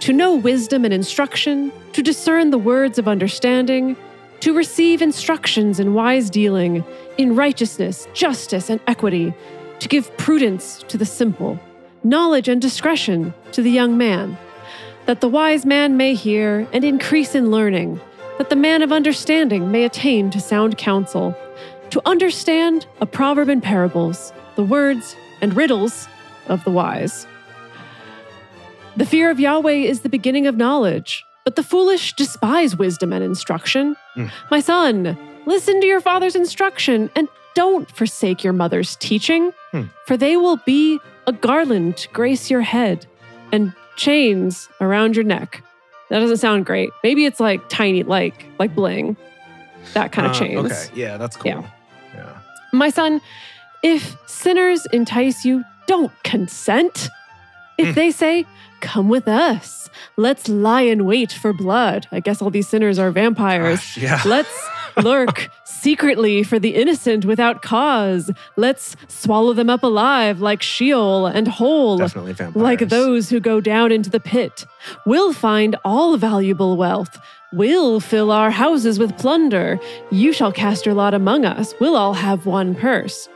To know wisdom and instruction, to discern the words of understanding, to receive instructions in wise dealing, in righteousness, justice, and equity, to give prudence to the simple, knowledge and discretion to the young man, that the wise man may hear and increase in learning, that the man of understanding may attain to sound counsel to understand a proverb and parables, the words and riddles of the wise. The fear of Yahweh is the beginning of knowledge. But the foolish despise wisdom and instruction. Mm. My son, listen to your father's instruction and don't forsake your mother's teaching, Hmm. for they will be a garland to grace your head and chains around your neck. That doesn't sound great. Maybe it's like tiny, like like bling, that kind of Uh, chains. Okay, yeah, that's cool. Yeah. yeah. My son, if sinners entice you, don't consent. If Hmm. they say, Come with us, let's lie in wait for blood. I guess all these sinners are vampires. Gosh, yeah. Let's lurk [LAUGHS] secretly for the innocent without cause. Let's swallow them up alive like Sheol and whole. Definitely vampires. Like those who go down into the pit. We'll find all valuable wealth. We'll fill our houses with plunder. You shall cast your lot among us. We'll all have one purse.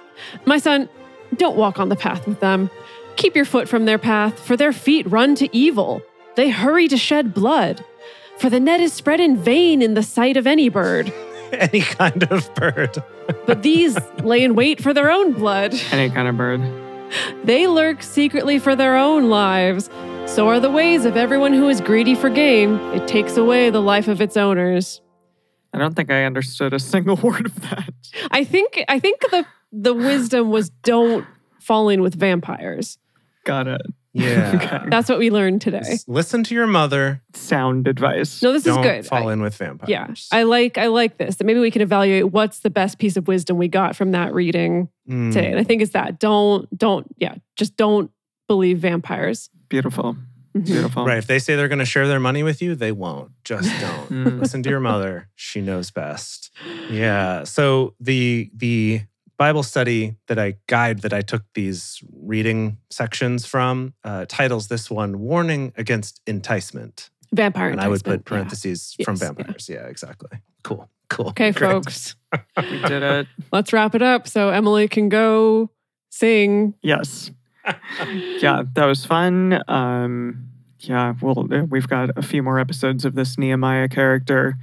My son, don't walk on the path with them. Keep your foot from their path, for their feet run to evil. They hurry to shed blood. For the net is spread in vain in the sight of any bird. [LAUGHS] Any kind of bird. [LAUGHS] But these lay in wait for their own blood. Any kind of bird. [LAUGHS] They lurk secretly for their own lives. So are the ways of everyone who is greedy for gain. It takes away the life of its owners. I don't think I understood a single word of that. I think I think the the wisdom was don't fall in with vampires. Got it. Yeah. [LAUGHS] Okay. That's what we learned today. Just Listen to your mother. Sound advice. No, this Don't is good. fall I- in with vampires. yeah, I like I like this. That Maybe we can evaluate what's the best piece of wisdom we got from that reading Mm. today. And I think it's that don't don't yeah, just don't believe vampires. Beautiful. Mhm. Beautiful. Right. If they say they're going to share their money with you, they won't. Just [LAUGHS] don't. Mm. Listen to your mother. She knows best. Yeah. So the the Bible study that I guide that I took these reading sections from uh, titles this one "Warning Against Enticement," Vampire. and I would put enticement, yeah. parentheses from Yes, vampires. Yeah. exactly. Cool. Cool. Okay, Great. folks. [LAUGHS] We did it. Let's wrap it up so Emily can go sing. Yes. yeah, that was fun. Um, yeah, well, we've got a few more episodes of this Nehemiah character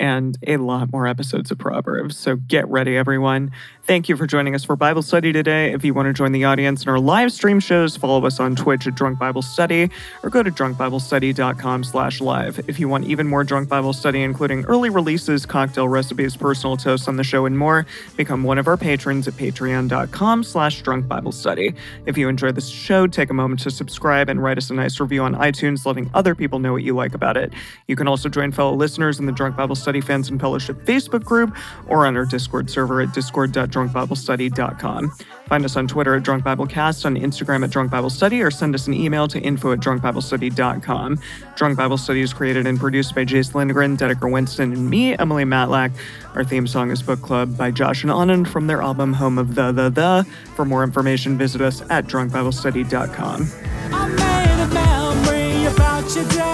and a lot more episodes of Proverbs. So get ready, everyone. Thank you for joining us for Bible study today. If you want to join the audience in our live stream shows, follow us on Twitch at Drunk Bible Study or go to drunkbiblestudy.com slash live. If you want even more Drunk Bible Study, including early releases, cocktail recipes, personal toasts on the show, and more, become one of our patrons at patreon.com slash drunk Bible study. If you enjoyed this show, take a moment to subscribe and write us a nice review on iTunes, letting other people know what you like about it. You can also join fellow listeners in the Drunk Bible Study Fans and Fellowship Facebook group or on our Discord server at discord.drunkbiblestudy.com. Find us on Twitter at Drunk Bible Cast, on Instagram at Drunk Bible Study, or send us an email to info at drunkbiblestudy.com. Drunk Bible Study is created and produced by Jace Lindgren, Dedeker Winston, and me, Emily Matlack. Our theme song is Book Club by Josh and Anand from their album Home of the The The. For more information, visit us at drunkbiblestudy.com. I made a memory about your dad.